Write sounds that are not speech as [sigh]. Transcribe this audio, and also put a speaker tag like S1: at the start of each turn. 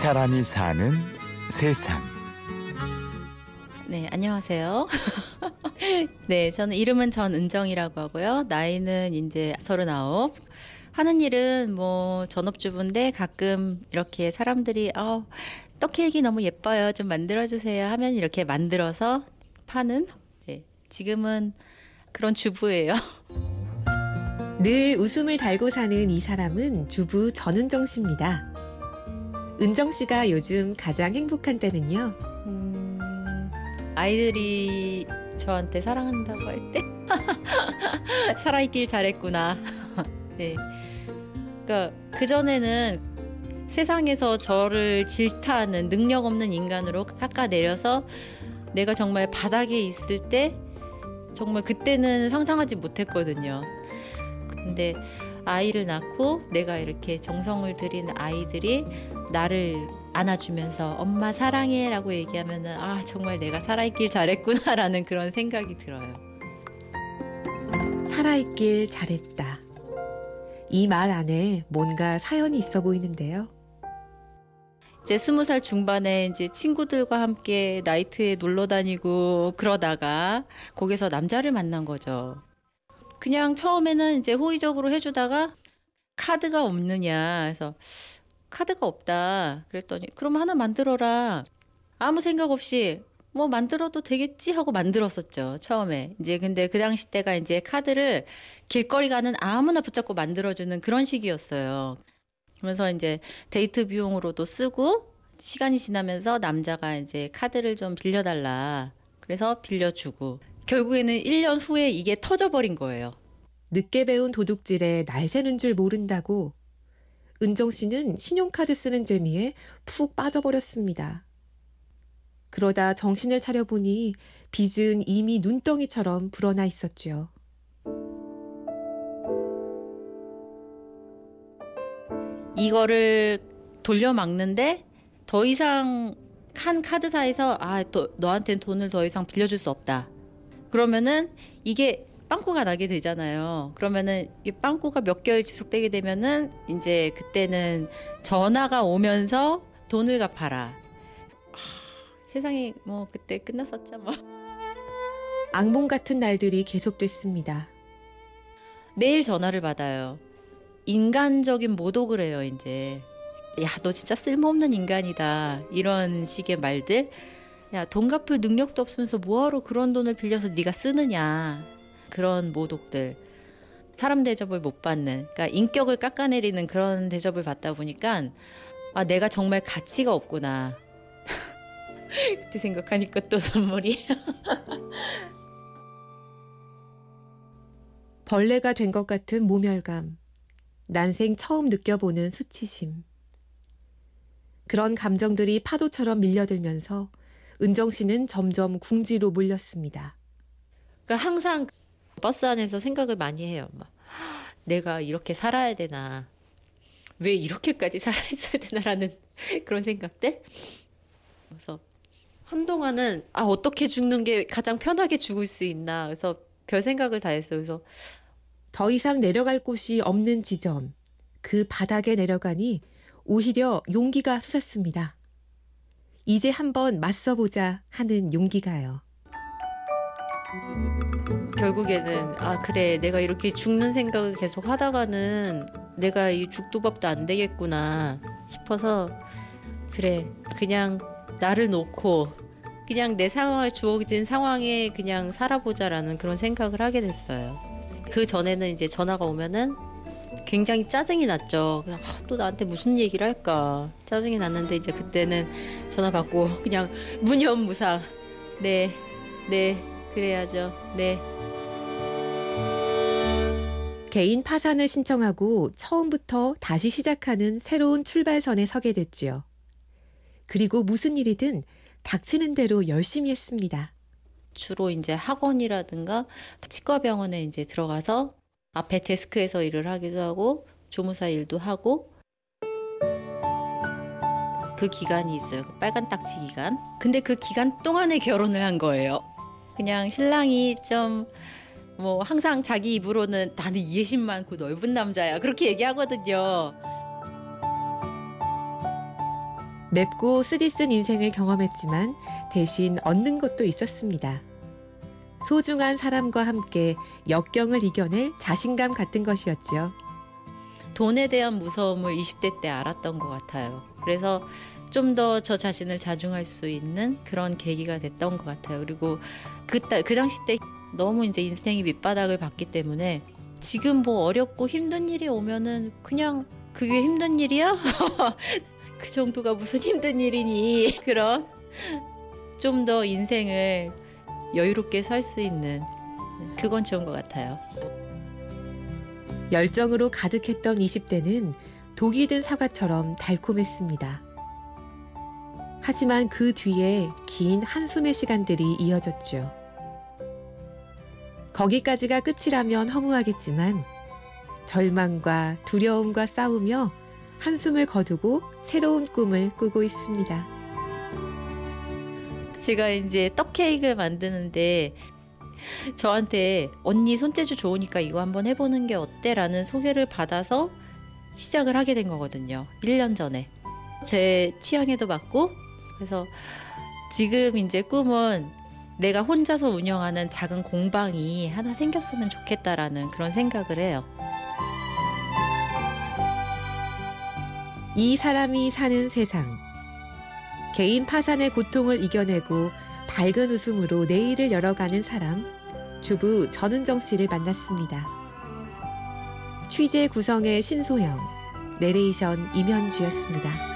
S1: 사람이 사는 세상.
S2: 네, 안녕하세요. [laughs] 네, 저는 이름은 전은정이라고 하고요. 나이는 이제 서른아홉. 하는 일은 뭐 전업주부인데 가끔 이렇게 사람들이 어, 떡 케이크 너무 예뻐요. 좀 만들어 주세요 하면 이렇게 만들어서 파는 네, 지금은 그런 주부예요. [laughs]
S3: 늘 웃음을 달고 사는 이 사람은 주부 전은정 씨입니다. 은정 씨가 요즘 가장 행복한 때는요? 음,
S2: 아이들이 저한테 사랑한다고 할 때? [laughs] 살아있길 잘했구나. [laughs] 네. 그러니까 그전에는 세상에서 저를 질타하는 능력 없는 인간으로 깎아내려서 내가 정말 바닥에 있을 때 정말 그때는 상상하지 못했거든요. 근데 아이를 낳고 내가 이렇게 정성을 들인 아이들이 나를 안아주면서 엄마 사랑해 라고 얘기하면은 아 정말 내가 살아있길 잘했구나라는 그런 생각이 들어요.
S3: 살아있길 잘했다. 이 말 안에 뭔가 사연이 있어 보이는데요.
S2: 이제 스무 살 중반에 이제 친구들과 함께 나이트에 놀러 다니고 그러다가 거기서 남자를 만난 거죠. 그냥 처음에는 이제 호의적으로 해주다가 카드가 없느냐. 해서 카드가 없다. 그랬더니 그럼 하나 만들어라. 아무 생각 없이 뭐 만들어도 되겠지 하고 만들었었죠 처음에. 이제 근데 그 당시 때가 이제 카드를 길거리 가는 아무나 붙잡고 만들어주는 그런 시기였어요. 그러면서 이제 데이트 비용으로도 쓰고 시간이 지나면서 남자가 이제 카드를 좀 빌려달라. 그래서 빌려주고 결국에는 1년 후에 이게 터져버린 거예요.
S3: 늦게 배운 도둑질에 날 새는 줄 모른다고 은정 씨는 신용카드 쓰는 재미에 푹 빠져버렸습니다. 그러다 정신을 차려보니 빚은 이미 눈덩이처럼 불어나 있었죠.
S2: 이거를 돌려막는데 더 이상 한 카드사에서 아, 또 너한테는 돈을 더 이상 빌려줄 수 없다. 그러면은 이게 빵꾸가 나게 되잖아요. 그러면은 이 빵꾸가 몇 개월 지속되게 되면은 이제 그때는 전화가 오면서 돈을 갚아라. 아, 세상이 뭐 그때 끝났었죠 뭐.
S3: 악몽 같은 날들이 계속됐습니다.
S2: 매일 전화를 받아요. 인간적인 모독을 해요, 이제. 야, 너 진짜 쓸모없는 인간이다. 이런 식의 말들. 야, 돈 갚을 능력도 없으면서 뭐하러 그런 돈을 빌려서 네가 쓰느냐. 그런 모독들. 사람 대접을 못 받는, 그러니까 인격을 깎아내리는 그런 대접을 받다 보니까 아, 내가 정말 가치가 없구나. [laughs] 그때 생각하니까 또 눈물이. [laughs]
S3: 벌레가 된 것 같은 모멸감. 난생 처음 느껴보는 수치심. 그런 감정들이 파도처럼 밀려들면서 은정 씨는 점점 궁지로 몰렸습니다.
S2: 그러니까 항상 버스 안에서 생각을 많이 해요. 막 내가 이렇게 살아야 되나? 왜 이렇게까지 살아있어야 되나라는 [laughs] 그런 생각들. 그래서 한동안은 아 어떻게 죽는 게 가장 편하게 죽을 수 있나. 그래서 별 생각을 다 했어요. 그래서
S3: 더 이상 내려갈 곳이 없는 지점. 그 바닥에 내려가니 오히려 용기가 솟았습니다. 이제 한번 맞서보자 하는 용기가요.
S2: 결국에는 아 그래 내가 이렇게 죽는 생각을 계속 하다가는 내가 이 죽도밥도 안 되겠구나 싶어서 그래 그냥 나를 놓고 그냥 내 상황에 주어진 상황에 그냥 살아보자라는 그런 생각을 하게 됐어요. 그 전에는 이제 전화가 오면은 굉장히 짜증이 났죠. 그냥 아, 또 나한테 무슨 얘기를 할까 짜증이 났는데 이제 그때는 전화 받고 그냥 무념무상 네, 네 그래야죠. 네.
S3: 개인 파산을 신청하고 처음부터 다시 시작하는 새로운 출발선에 서게 됐지요. 그리고 무슨 일이든 닥치는 대로 열심히 했습니다.
S2: 주로 이제 학원이라든가 치과병원에 이제 들어가서 앞에 데스크에서 일을 하기도 하고 조무사 일도 하고 그 기간이 있어요. 그 빨간 딱지 기간. 근데 그 기간 동안에 결혼을 한 거예요. 그냥 신랑이 좀 뭐 항상 자기 입으로는 나는 이해심 많고 넓은 남자야 그렇게 얘기하거든요.
S3: 맵고 쓰디쓴 인생을 경험했지만 대신 얻는 것도 있었습니다. 소중한 사람과 함께 역경을 이겨낼 자신감 같은 것이었지요.
S2: 돈에 대한 무서움을 20대 때 알았던 것 같아요. 그래서 좀 더 저 자신을 자중할 수 있는 그런 계기가 됐던 것 같아요. 그리고 그, 따- 그 당시 때 너무 이제 인생이 밑바닥을 봤기 때문에 지금 뭐 어렵고 힘든 일이 오면은 그냥 그게 힘든 일이야? [laughs] 그 정도가 무슨 힘든 일이니? [laughs] 그런 좀 더 인생을 여유롭게 살수 있는 그건 좋은 것 같아요.
S3: 열정으로 가득했던 20대는 독이 든 사과처럼 달콤했습니다. 하지만 그 뒤에 긴 한숨의 시간들이 이어졌죠. 거기까지가 끝이라면 허무하겠지만 절망과 두려움과 싸우며 한숨을 거두고 새로운 꿈을 꾸고 있습니다.
S2: 제가 이제 떡 케이크를 만드는데 저한테 언니 손재주 좋으니까 이거 한번 해보는 게 어때 라는 소개를 받아서 시작을 하게 된 거거든요. 1년 전에. 제 취향에도 맞고 그래서 지금 이제 꿈은 내가 혼자서 운영하는 작은 공방이 하나 생겼으면 좋겠다라는 그런 생각을 해요.
S3: 이 사람이 사는 세상. 개인 파산의 고통을 이겨내고 밝은 웃음으로 내일을 열어가는 사람. 주부 전은정 씨를 만났습니다. 취재 구성의 신소영, 내레이션 임현주였습니다.